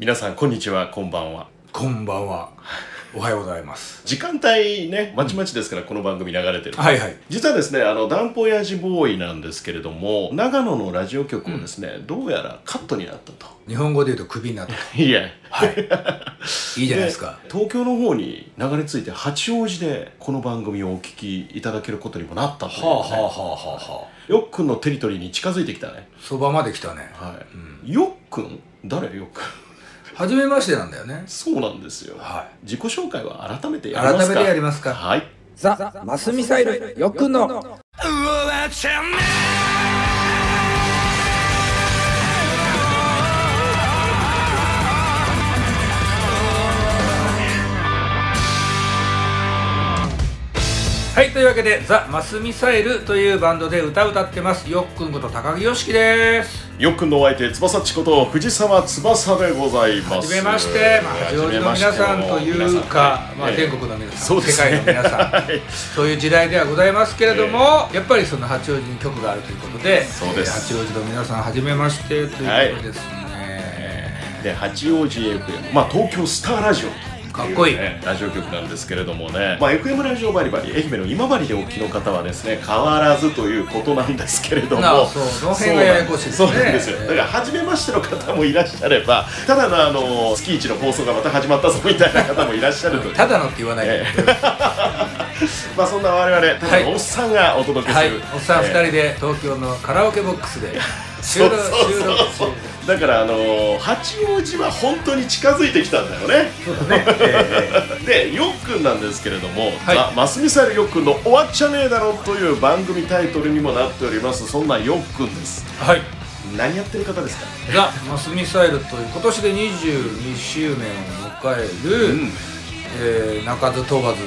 皆さんこんにちはこんばんはこんばんは。おはようございます。時間帯ねまちまちですから、この番組流れてるはいはい。実はですねあのダンポヤジボーイなんですけれども長野のラジオ局をですね、どうやらカットになったと日本語で言うとクビになった。いやはい。いいじゃないですか。東京の方に流れ着いて八王子でこの番組をお聞きいただけることにもなったという、ねはあはあはあはあはあ。よっくんのテリトリーに近づいてきたねそばまで来たね。はい、よっくん？誰？よっくん初めましてなんだよね。そうなんですよ、は自己紹介は改めてやりますか。改めてやりますか。はい。ザ・マスミサイルよっくんのはい、というわけで、ザ・マスミサイルというバンドで歌歌ってます。よっくんこと高木よしきです。よっくんのお相手翼っちこと藤沢翼でございますはじめまして、まあ、八王子の皆さんというか、まあ、天国の皆さん、世界の皆さん、はいそういう時代ではございますけれども、やっぱりその八王子に局があるということで、そうですえー八王子の皆さん、はじめましてということですね。で八王子 FM まあ東京スターラジオかっこいい。ねラジオ局なんですけれどもね、まあ、FM ラジオバリバリ愛媛の今治でお聞きの方はですね変わらずということなんですけれども。そうその辺がややこしいですね。そうなんですよ。だから初めましての方もいらっしゃればただのあの月一の放送がまた始まったぞみたいな方もいらっしゃると ただのって言わないで、ええ。まあそんな我々ただのおっさんがお届けすはい。る、、おっさんえ2人で東京のカラオケボックスでそうそうそう。だからあのー八王子は本当に近づいてきたんだよね。そうだね、えでよっくんなんですけれども「はい。ザ・マスミサイルよっくんの終わっちゃねえだろ」という番組タイトルにもなっております。そんなよっくんです。ーはい。何やってる方ですか？ザ・マスミサイルという今年で22周年を迎える、うん。えー鳴かず飛ばず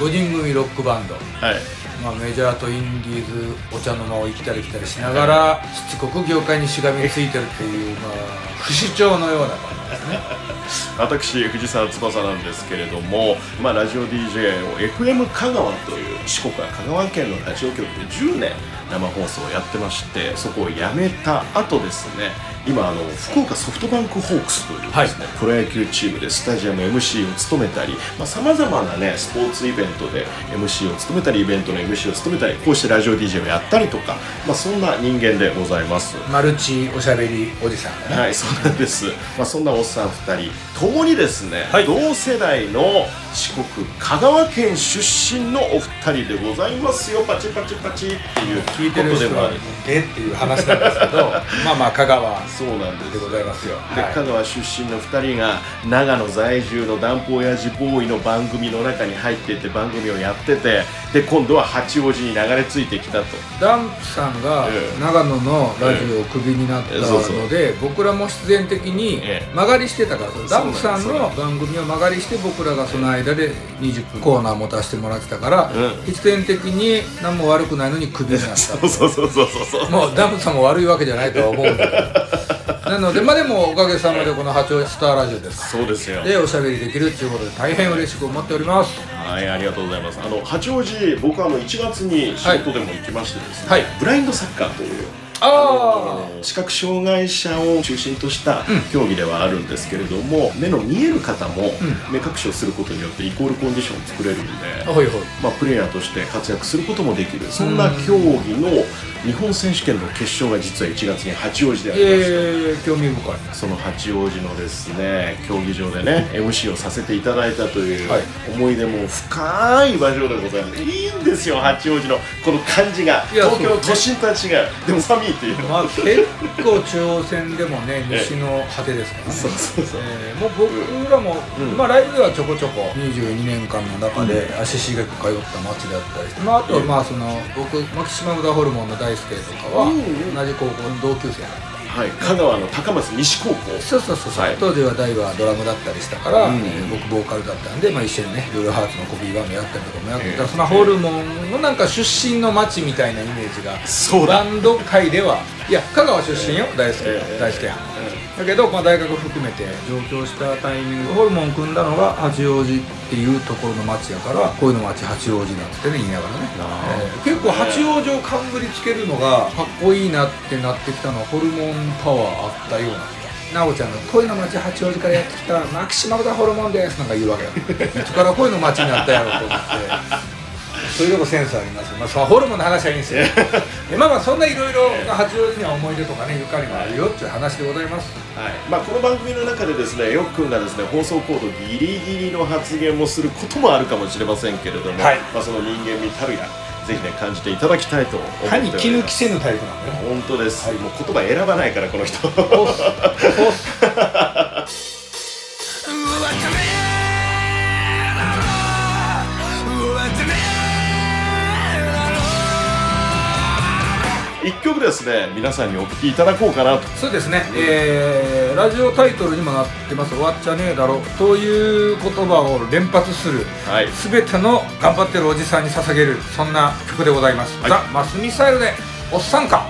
の5人組ロックバンド、はいまあ、メジャーとインディーズお茶の間を行ったり来たりしながらしつこく業界にしがみついてるっていう、まあ、不死鳥のようなバンドですね。私藤沢翼なんですけれども、まあ、ラジオ DJ を FM 香川という四国は香川県のラジオ局で10年生放送をやってましてそこを辞めた後ですね今あの福岡ソフトバンクホークスというですね、はい。プロ野球チームでスタジアム MC を務めたりさまざ、まなねスポーツイベントで MC を務めたりイベントの MC を務めたりこうしてラジオ DJ をやったりとか、まあ、そんな人間でございます。マルチおしゃべりおじさんがね、はい、そうなんです。まあ、そんなおっさん二人、共にですね、はい。同世代の四国香川県出身のお二人でございますよ。パチパチパチっていう聞いてる人はことでもある。えっていう話なんですけど まあまあ香川そうなんですで。ございますよ、ではい香川出身の2人が長野在住のダンプ親父ボーイの番組の中に入ってて番組をやっててで今度は八王子に流れ着いてきたとダンプさんがええ長野のラジオをクビになったので僕らも必然的にええ間借りしてたからダンプさんの番組を間借りして僕らがその間で20分。コーナー持たせてもらってたからうん。必然的に何も悪くないのにクビになった。そうそうそうそうそう。もうダンプさんも悪いわけじゃないとは思うんだけど。なのでまあでもおかげさまでこの八王子スターラジオです。そうですよ。でおしゃべりできるっていうことで大変嬉しく思っております。はい、ありがとうございます。あの八王子、僕はあの1月に仕事でも行きましてですね、はい。ブラインドサッカーという。視覚障害者を中心とした競技ではあるんですけれども、目の見える方も目隠しをすることによってイコールコンディションを作れるんで、まあ、プレイヤーとして活躍することもできる。そんな競技の日本選手権の決勝が実は1月に八王子でありまして、えー、興味深い。その八王子のですね競技場でね MC をさせていただいたというはい思い出も深い場所でございますいいんですよ八王子のこの感じが東京都心とは違うでも寒いっていうまあ結構中央線でもね西の果てですからね。そうそうそう。えーもう僕らも、うん。まあ、ライブではちょこちょこ22年間の中で足しげく通った街だったりして、まあ、あとはまあその僕マキシマムダホルモンの大輔とかは同じ高校の同級生だったはい。香川の高松西高校。そうそうそうそう、はい。当時は大はドラムだったりしたから、うん。えー僕ボーカルだったんで、まあ、一緒にねブルーハーツのコピーバンドやったりとかもやってた、ええ。そのホルモンのなんか出身の街みたいなイメージがそうだ。バンド界ではいや香川出身よ、大好き、ええ。大好きやん、だけど、まあ、大学含めて上京したタイミングホルモン組んだのが八王子っていうところの町やからこういうの町八王子なんてね言いながらね、えー、結構八王子をかぶりつけるのがかっこいいなってなってきたのはホルモンパワーあったような。奈緒ちゃんが「恋の町八王子からやってきたマキシマムダホルモンです」なんか言うわけよ。いつから恋の町になったやろうと思って。そういうとこセンスありますまあそのホルモンの話はいいんですよ。でまあまあそんないろいろ八王子には思い出とかねゆかりもあるよっていう話でございます、はい。まあ、この番組の中でですねよっくんがですね放送コードギリギリの発言もすることもあるかもしれませんけれども、はい、まあ、その人間味たるやぜひね感じていただきたいと思っます。歯に衣きせぬタイプなのだよ本当です、はい、もう言葉選ばないからこの人。1曲ですね皆さんにお聴きいただこうかなと。そうですね、えー、ラジオタイトルにもなってます「終わっちゃねえだろ」という言葉を連発する、はい、全ての頑張ってるおじさんに捧げるそんな曲でございます、はい、ザ・マスミサイルで「おっさんか」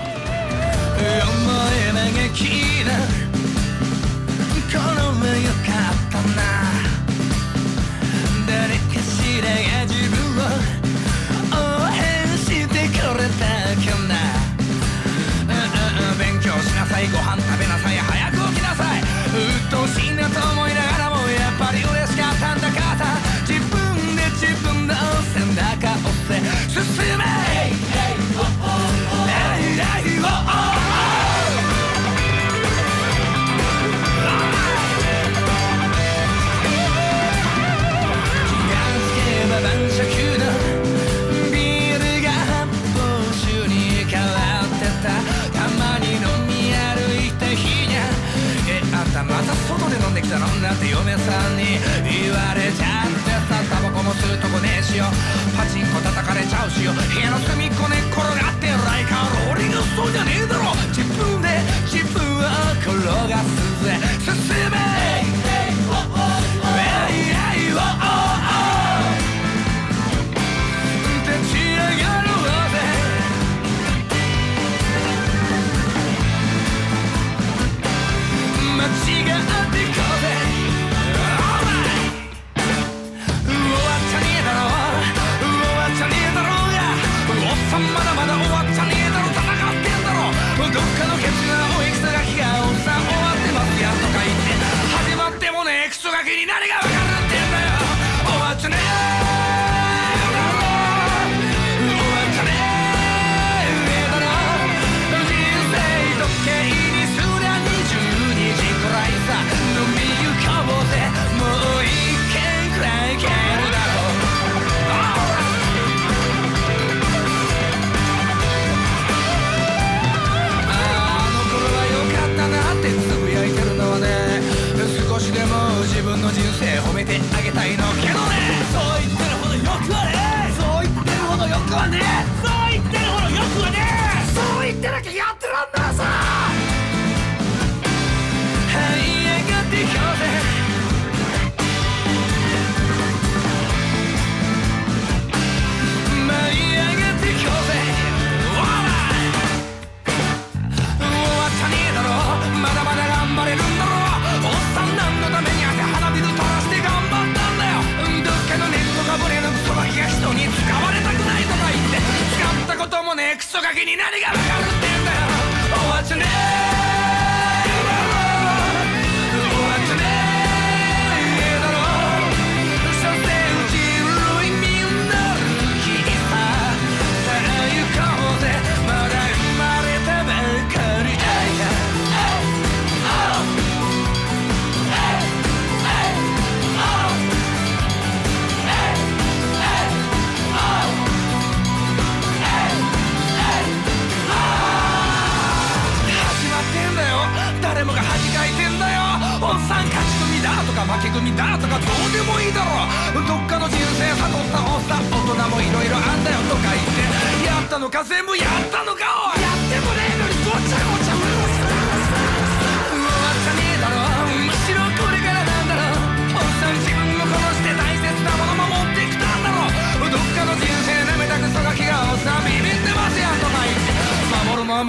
よ。パチンコ叩かれちゃうしよ。部屋の隅っこ寝っ転がってライカーローリングしそうじゃねえだろ。チップ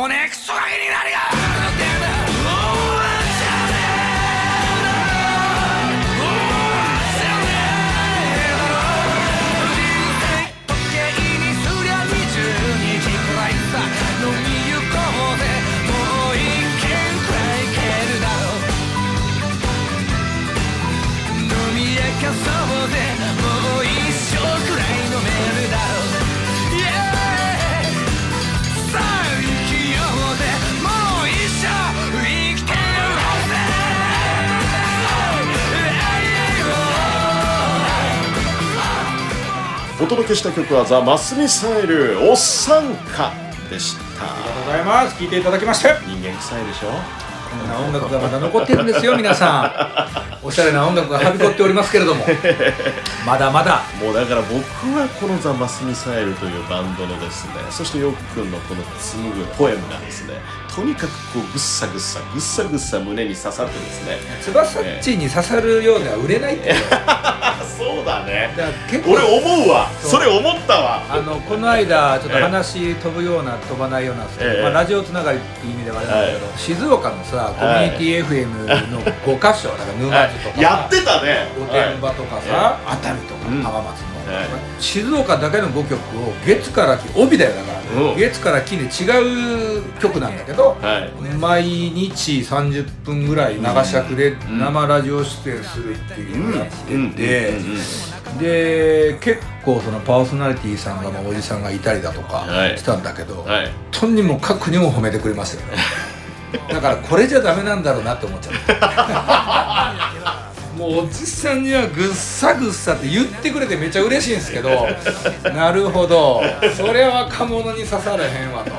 এমন এক 届けした曲はザ・マスミサイルおっさんかでした。ありがとうございます。聞いていただきまして。人間臭いでしょ？こんな音楽がまだ残ってるんですよ皆さん。おしゃれな音楽がはびこっておりますけれども。まだまだ。もうだから僕はこのザ・マスミサイルというバンドのですねそしてヨックンのこの紡ぐポエムがですねとにかくこうぐっさぐっさぐっさぐっさ胸に刺さってですね。翼っちに刺さるようでは売れないって。そうだね。だ俺思うわ。それ思ったわ。あのこの間ちょっと話飛ぶような飛ばないようなですけど、ええ。まあ、ラジオつながりっていう意味ではあれなんだけど、は静岡のさコミュニティ FM の5箇所だから沼津とか、やってたね。御殿場とかさ、熱海とかうん。浜松の、はい静岡だけの5曲を月から金帯だよだから、うん。月から金で違う曲なんだけど、はい。毎日30分ぐらい長尺で生ラジオ出演するっていうのをやってて、うん。うん。うん。うん。で結構そのパーソナリティさんがまあおじさんがいたりだとかはい。したんだけど、はい。とにもかくにも褒めてくれましたよ。ね だからこれじゃダメなんだろうなって思っちゃった もうおじさんにはぐっさぐっさって言ってくれてめっちゃ嬉しいんですけど。なるほど。それは若者に刺されへんわと。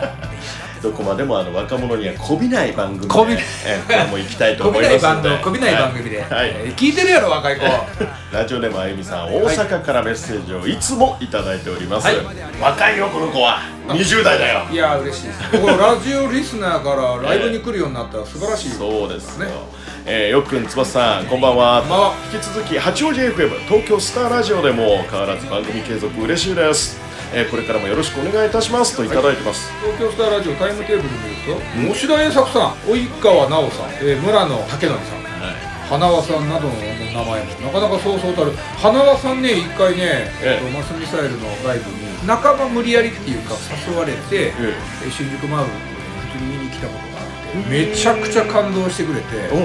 どこまでもあの若者にはこびない番組でこびえこれも行きたいと思いますので。こびない番組で、はい。えー聞いてるやろ若い子。ラジオネームあゆみさん大阪からメッセージをいつもいただいております、はい。若いよこの子は。20代だよ。いや嬉しいです。ラジオリスナーからライブに来るようになったら素晴らしい。そうですよ、ね。えーよっくんつばさんこんばんは。こんばんは。引き続き八王子 FM 東京スターラジオでも変わらず番組継続嬉しいです、えーこれからもよろしくお願いいたします。といただいてます、東京スターラジオタイムテーブル見ると、吉田栄作さん及川奈緒さん、えー村野武則さんはい。花輪さんなどの名前もなかなかそうそうたる花輪さんね一回ね、ええ。えっとマスミサイルのライブに半ば無理やりっていうか誘われて、ええ。ー新宿マウン普通に見に来たことがあってめちゃくちゃ感動してくれて、今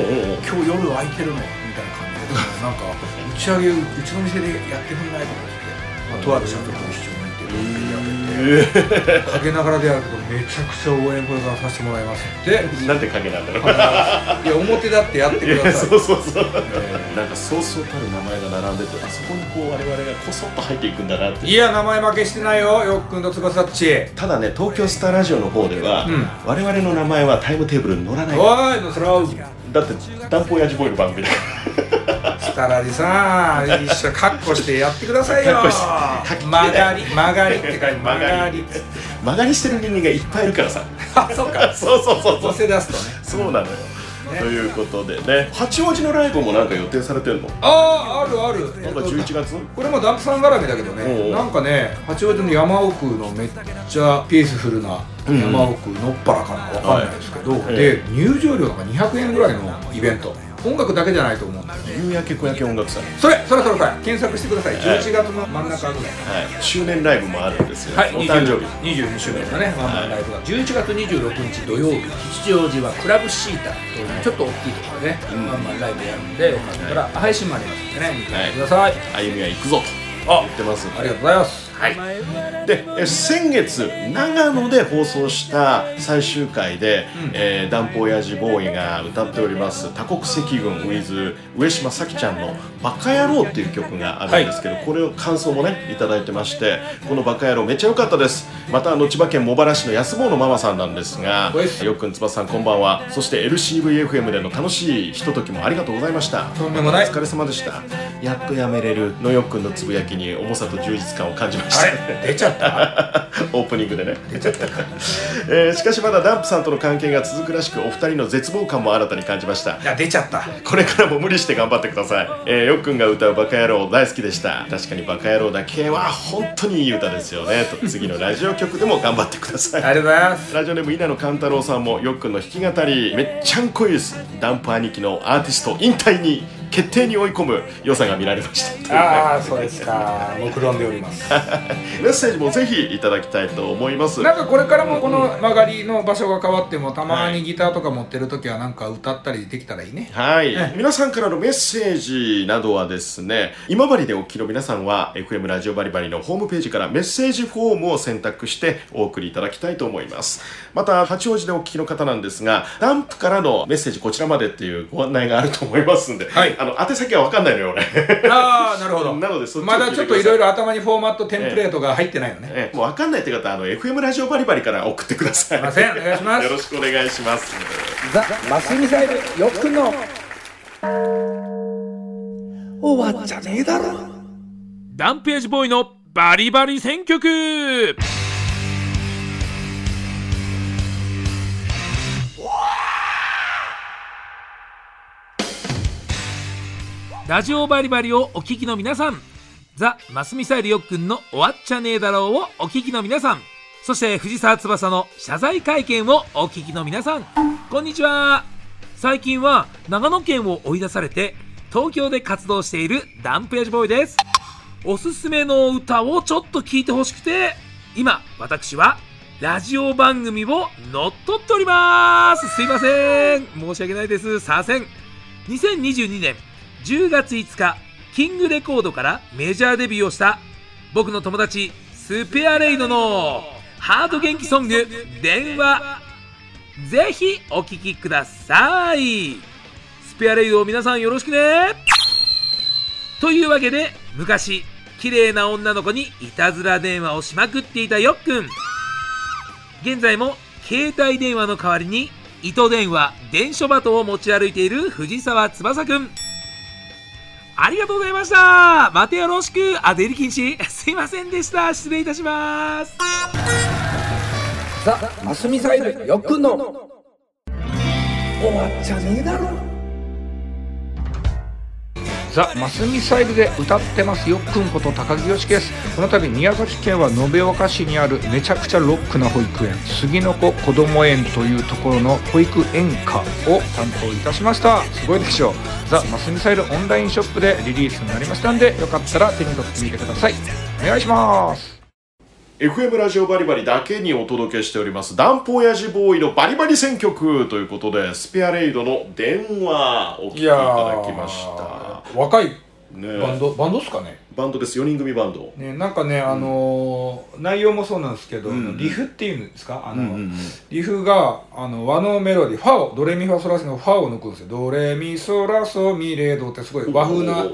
日夜空いてるのみたいな感じでなんか打ち上げうちの店でやってくんないと思って、まあ、とある社長と一緒やってて陰ながらでやるけどめちゃくちゃ応援これからさせてもらいます。ってなんて影なんだろう。いや表だってやってくださいそうそうそう、なんかそうそうたる名前が並んでてあそこにこう我々がこそっと入っていくんだなって。いや名前負けしてないよよっくんと翼っち。ただね東京スターラジオの方では、うん。我々の名前はタイムテーブルに載らない。おいのそれはだってダンポヤジボーイの番組だからスタラリさん一緒カッコしてやってくださいよ。曲がり。曲がりって書いて曲曲ががり。曲がりしてる人間がいっぱいいるからさ。あそうか。そうそうそうそう。乗せ出すとね。そうなのよ、ということでね。八王子のライブもなんか予定されてるの？あああるある。なんか11月？これもダンプさん絡みだけどねなんかね八王子の山奥のめっちゃピースフルな山奥のっぱらかなわかんないですけど、はい。で入場料が200円ぐらいのイベント音楽だけじゃないと思うんだよね。夕焼け小焼け音楽祭。それそれそれそれ。検索してください。はい。11月の真ん中ぐらい。はい。周年ライブもあるんですよ、はい、お誕生日。22周年のね、ワンマンライブが。11月26日土曜日。吉祥寺はクラブシーターというちょっと大きいところでね、うん。ワンマンライブやるんでよかったら配信もありますんでね見てください、歩みは行くぞとあ言ってますありがとうございますでえ先月長野で放送した最終回で、えーダンプ親父ボーイが歌っております多国籍軍 with 上島咲ちゃんの「バカ野郎」っていう曲があるんですけど、これを感想もねいただいてましてこの「バカ野郎」めっちゃ良かったです。またあの千葉県茂原市の安坊のママさんなんですがよっくんつばさんこんばんは。そして LCVFM での楽しいひとときもありがとうございました。とんでもない。お疲れ様でした。やっとやめれるのよっくんのつぶやきに重さと充実感を感じま出ちゃった。オープニングでね、出ちゃったか。えーしかしまだダンプさんとの関係が続くらしくお二人の絶望感も新たに感じました。いや出ちゃった。これからも無理して頑張ってください、えー、よっくんが歌う「バカ野郎」大好きでした。確かに「バカ野郎」だけは本当にいい歌ですよね。と次のラジオ局でも頑張ってください。ありがとうございます。ラジオネーム稲野勘太郎さんもよっくんの弾き語りめっちゃんこいいです。ダンプ兄貴のアーティスト引退に決定に追い込む良さが見られました。ああそうですか。目論んでおります。メッセージもぜひいただきたいと思います。なんかこれからもこの曲がりの場所が変わってもたまにギターとか持ってる時はなんか歌ったりできたらいいね。はい、皆さんからのメッセージなどはですね今治でお聞きの皆さんは FM ラジオバリバリのホームページからメッセージフォームを選択してお送りいただきたいと思います。また八王子でお聞きの方なんですがダンプからのメッセージこちらまでっていうご案内があると思いますんで、はい。あの宛先は分かんないのよ俺。ああなるほど。なのでそっちをまだちょっといろいろ頭にフォーマットテンプレートが入ってないのね、ええ。もう分かんないって方はあの FM ラジオバリバリから送ってください。すいませんお願いします。よろしくお願いします。ザ・マスミサイルよっくんの。終わっちゃねえだろ。ダンページボーイのバリバリ選曲ラジオバリバリをお聞きの皆さん。ザ・マスミサイルよっくんの終わっちゃねえだろうをお聞きの皆さん。そして藤沢翼の謝罪会見をお聞きの皆さん。こんにちは。最近は長野県を追い出されて東京で活動しているダンプヤジボーイです。おすすめの歌をちょっと聞いてほしくて今私はラジオ番組を乗っ取っております。すいません。申し訳ないです。さあせん。2022年10月5日キングレコードからメジャーデビューをした僕の友達スペアレイドのハード元気ソング「電話」ぜひお聴きください。スペアレイドを皆さんよろしくね。というわけで昔綺麗な女の子にいたずら電話をしまくっていたよっくん。現在も携帯電話の代わりに糸電話電書バトを持ち歩いている藤沢翼くん。ありがとうございました。またよろしく。あ出入り禁止。すいませんでした。失礼いたします。ザ・マスミサイルよっくんの。終わっちゃねえだろ。ザ・マスミサイルで歌ってますよくんこと高木よしです。この度宮崎県は延岡市にあるめちゃくちゃロックな保育園杉の子こども園というところの保育園歌を担当いたしました。すごいでしょう。ザ・マスミサイルオンラインショップでリリースになりましたんでよかったら手に取ってみてください。お願いします。FM ラジオバリバリだけにお届けしておりますダンプ親父ボーイのバリバリ選曲ということでスペアレイドの電話をお聴きいただきました。若いねバンドバンドっすかね。バンドです。4人組バンド。ね、なんかね、あのー内容もそうなんですけど、ん。リフっていうんですか？あの、うんうんうん。リフがあの和のメロディーファをドレミファソラシのファを抜くんですよ。ドレミソラソミレドってすごい和風な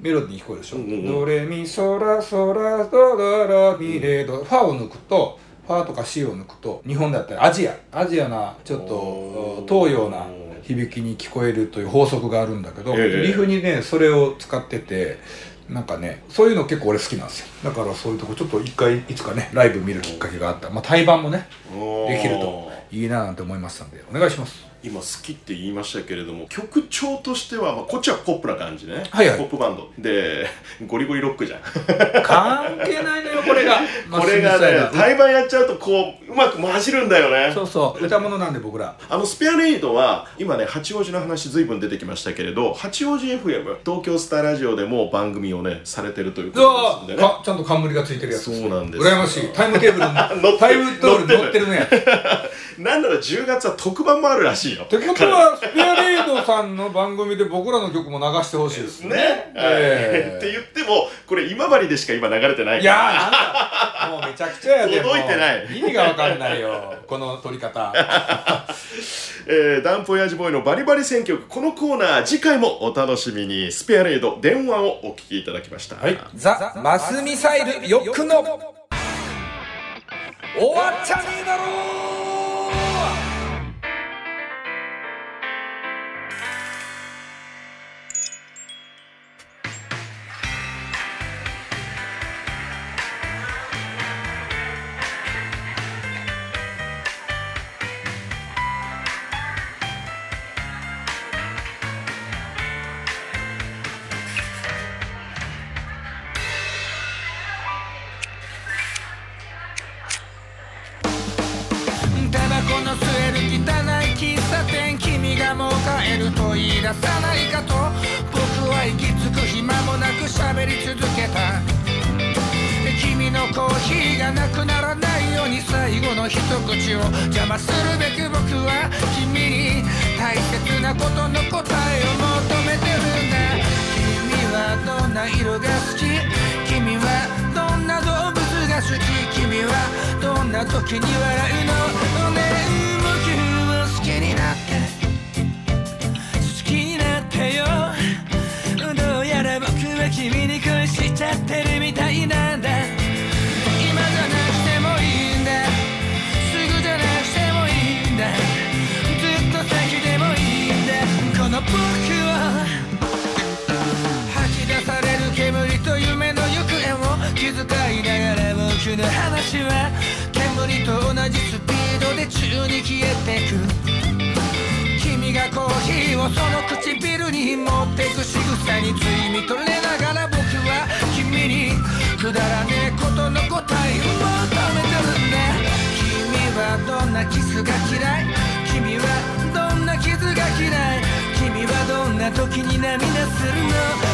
メロディーに聞こえるでしょ、うんうんうん。ドレミソラソラドドラミレド。ファを抜くとファとか C を抜くと日本だったらアジアアジアなちょっと東洋な響きに聞こえるという法則があるんだけど、ええ。リフにねそれを使っててなんかねそういうの結構俺好きなんですよ。だからそういうとこちょっと一回いつかねライブ見るきっかけがあった。まあ対バンもねできるといいななんて思いましたんでお願いします今好きって言いましたけれども曲調としては、まあ、こっちはポップな感じね、はいはい。ポップバンド。で ゴリゴリロックじゃん。関係ないのよこれが。これがね対バンやっちゃうとこううまく混じるんだよね。そうそう。歌物なんで僕ら。あのスペアレイドは今ね八王子の話ずいぶん出てきましたけれど八王子 FM 東京スターラジオでも番組をねされてるということですんでね。かちゃんと冠がついてるやつそうなんです。羨ましい。タイムテーブル 乗ってにタイムテーブルに載ってるね。なんなら10月は特番もあるらしいよ。ってことは。スペアレイドさんの番組で僕らの曲も流してほしいですね、ええ。って言ってもこれ今治でしか今流れてないいやーなんだ。もうめちゃくちゃやで届いてない。意味がわかんないよ。この撮り方。えー、ダンプ親父ボーイのバリバリ選曲。このコーナー次回もお楽しみに。スペアレイド電話をお聞きいただきました、はい。ザ・マスミサイルよっくんの。終わっちゃねえだろのどんと同じスピードで宙に消えてく。君がコーヒーをその唇に持ってく仕草につい見とれながら僕は君にくだらねえことの答えを求めてるんだ。君はどんなキスが嫌い。君はどんな傷が嫌い。君はどんな時に涙するの。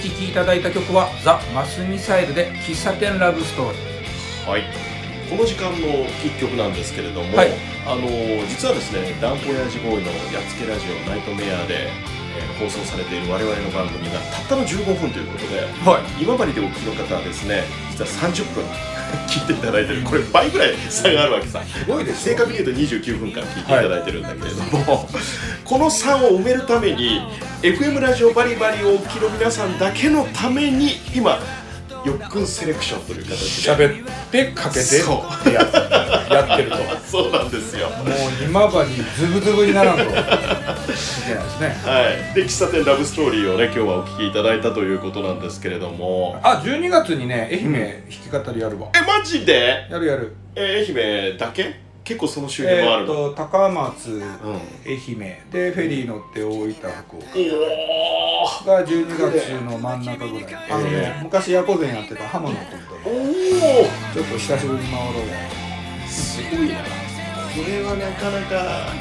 聴きいただいた曲はザ・マスミサイルで喫茶店ラブストーリー。はい。この時間の一曲なんですけれども、はい。あの実はですねダンポヤジボーイのやっつけラジオナイトメアで、えー放送されている我々の番組がたったの15分ということではい。今治でお聞きの方はですね実は30分 聞いていただいてる。これ倍ぐらい差があるわけさ。すごいです正確に言うと29分間聞いていただいてるんだけれども、この差を埋めるために FM ラジオバリバリをお聞きの皆さんだけのために今よっくんセレクションという形で喋ってかけてそってやつやってると。も そうなんですよ。う今治ズブズブにならんと。いけないですね。はい、で喫茶店ラブストーリーをね今日はお聞きいただいたということなんですけれども。あ12月にね愛媛弾き語りやるわ、えマジで、やるやる。えー愛媛だけ？結構その周辺もあえっ、るの、と高松、うん。愛媛。でフェリー乗って大分福岡。おが12月の真ん中ぐらいあのね昔ヤコゼンやってた浜野君とおおちょっと久しぶりに回ろう。よすごいな。これはなかなか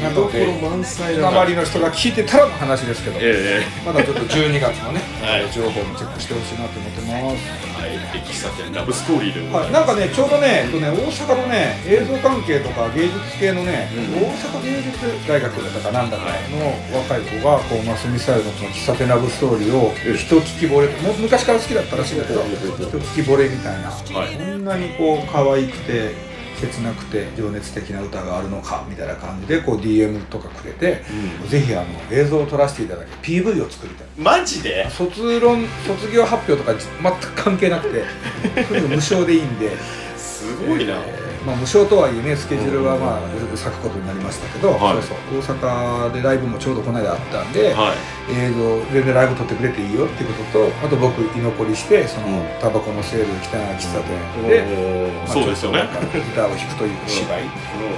なの載つだなながりの人が聞いてたらの話ですけどえまだちょっと12月のね、はい。情報もチェックしてほしいなと思ってます。えはい。で喫茶店ラブストーリーでござはいい、ます、なんかね、ちょうどね、えっとね大阪のね、映像関係とか芸術系のね、うん。大阪芸術大学だったかなんだかの若い子が、こう、マスミサイルのその喫茶店ラブストーリーを、一聞き惚れ、もう昔から好きだったらしいんだけど、一聞き惚れみたいな、はい。こんなにこう、可愛くて、切なくて情熱的な歌があるのかみたいな感じでこう DM とかくれて、ぜひあの映像を撮らせていただき PV を作りたい。マジで？卒論卒業発表とか全く関係なくて 無償でいいんで。すごいな、えーまあ、無償とはいえねスケジュールはまあぐるぐる咲くことになりましたけど、はい。そうそう大阪でライブもちょうどこの間あったんで、はい。映像全然ライブ撮ってくれていいよっていうこととあと僕居残りしてその、うん。タバコのセール汚い喫茶店で、まあそうですよね。ギターを弾くという芝居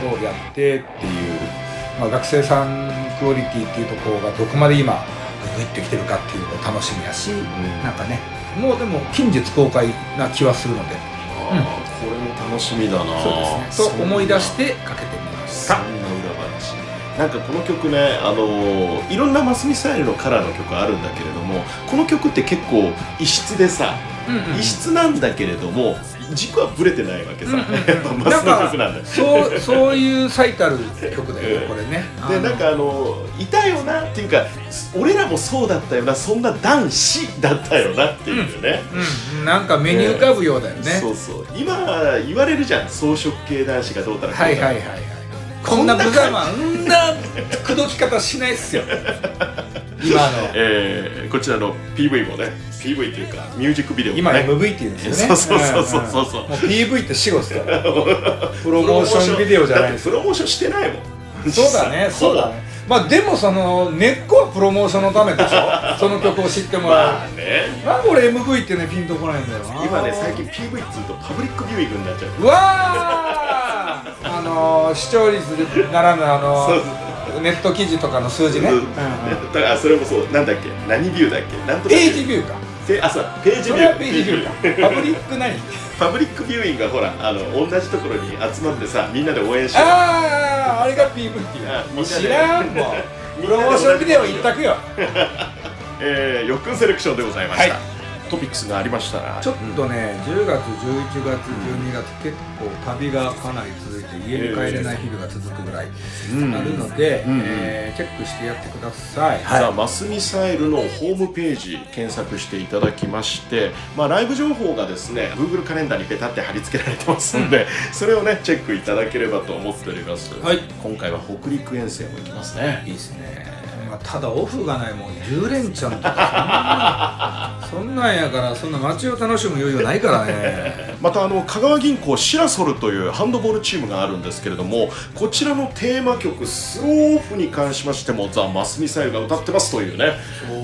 をやってっていう、まあ、学生さんクオリティっていうところがどこまで今グイッときてるかっていうのを楽しみやし、なんかねもうでも近日公開な気はするので。あーこれも楽しみだな。そうですね。と思い出してかけてみました。そんな裏話なんかこの曲ねあのーいろんなマスミサイルのカラーの曲あるんだけれどもこの曲って結構異質でさ、異質なんだけれども軸はブレてないわけさ、やっぱマスの曲なんだよ。そうそういう最たる曲だよねこれね。でなんかあのいたよなっていうか俺らもそうだったよなそんな男子だったよなっていうね、うん、なんか目に浮かぶようだよね、そうそう。今言われるじゃん装飾系男子がどうたらこうたら。はいはいはいはいこんな無様んな口説き方しないっすよ。今の。えーこちらの PV もね PV っていうかミュージックビデオもね。今 MV っていうんですよね。そうそうそうそうそう。んんもう PV って死後っすから。プロモーションビデオじゃないです。プロモーションしてないもん。そうだねそうだね。まあでもその根っこはプロモーションのためでしょ。その曲を知ってもらう、まあね。なんで俺 MV ってねピンとこないんだよな。今ね最近 PV っつうとパブリックビューイングになっちゃう。うわーあのー視聴率ならぬあのネット記事とかの数字ね、う。んうんうん。だからそれもそう。なんだっけ？何ビューだっけ？なんとかページビューか。ペあそう。ページビュー。それはページビューか。パブリック何パブリックビューイングがほらあの同じところに集まってさみんなで応援してるあああれが PV あみんなで。知らんもう。プロモーションビデオ一択よ。えー、よっくんセレクションでございました、はいトピックスがありましたら。ちょっとね、10月、11月、12月、結構旅がかなり続いて、家に帰れない日々が続くぐらいうんあるので、うんえーチェックしてやってください。ザ・マスミサイルのホームページ検索していただきまして、まあ、ライブ情報がですね Google カレンダーにペタって貼り付けられてますんで、それをねチェックいただければと思っております、はい。今回は北陸遠征も行きますね。いいですね。まあ、ただオフがないもん。10連チャンとか。そんなんそんなんやからそんな街を楽しむ余裕ないからね。またあの香川銀行シラソルというハンドボールチームがあるんですけれどもこちらのテーマ曲「スローオフ」に関しましてもザ・マスミサイルが歌ってますというね。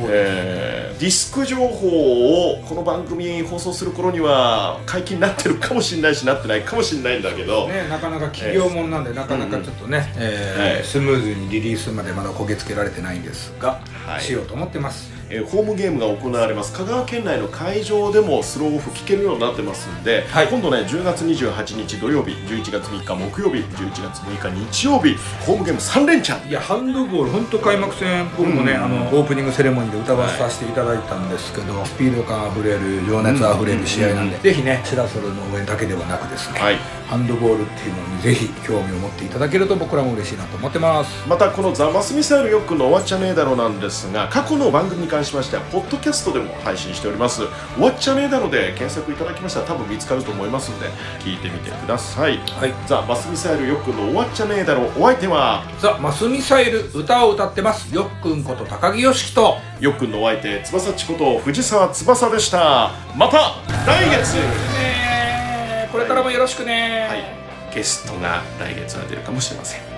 えーディスク情報をこの番組放送する頃には解禁になってるかもしれないしなってないかもしれないんだけど、ね、なかなか企業もんなんで、なかなかちょっとね、えーはい。スムーズにリリースまでまだ焦げつけられてないんですが、はい。しようと思ってますえーホームゲームが行われます。香川県内の会場でもスローオフ聞けるようになってますんで、はい。今度ね10月28日土曜日11月3日木曜日11月6日日曜日ホームゲーム3連チャン。いやハンドボール本当開幕戦僕もね、うん。あのオープニングセレモニーで歌わさせていただいたんですけど、スピード感あふれる情熱あふれる試合なんで、ぜひねシラソルの応援だけではなくですね、はい。ハンドボールっていうのにぜひ興味を持っていただけると僕らも嬉しいなと思ってます。またこのザ・マスミサイルよくの終わっちゃねえだろなんですが過去の番組に関しましてはポッドキャストでも配信しております。終わっちゃねえだろで検索いただきましたら多分見つかると思いますので聞いてみてください。はい。ザ・マスミサイルよくの終わっちゃねえだろお相手は？ザ・マスミサイル歌を歌ってます。よっくんこと高木よしきと。よっくんのお相手翼ちこと藤沢翼でした。また来月！ねこれからもよろしくね。はい。ゲストが来月は出るかもしれません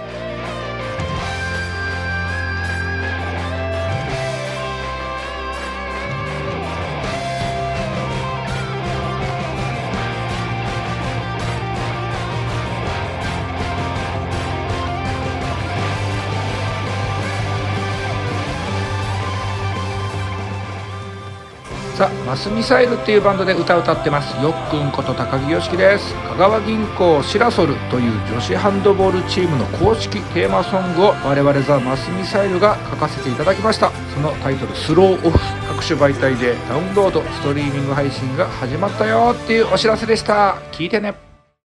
マスミサイルっていうバンドで歌歌ってます。よっくんこと高木よしきです。香川銀行シラソルという女子ハンドボールチームの公式テーマソングを我々ザ・マスミサイルが書かせていただきました。そのタイトル「スローオフ」各種媒体でダウンロードストリーミング配信が始まったよっていうお知らせでした。聞いてね。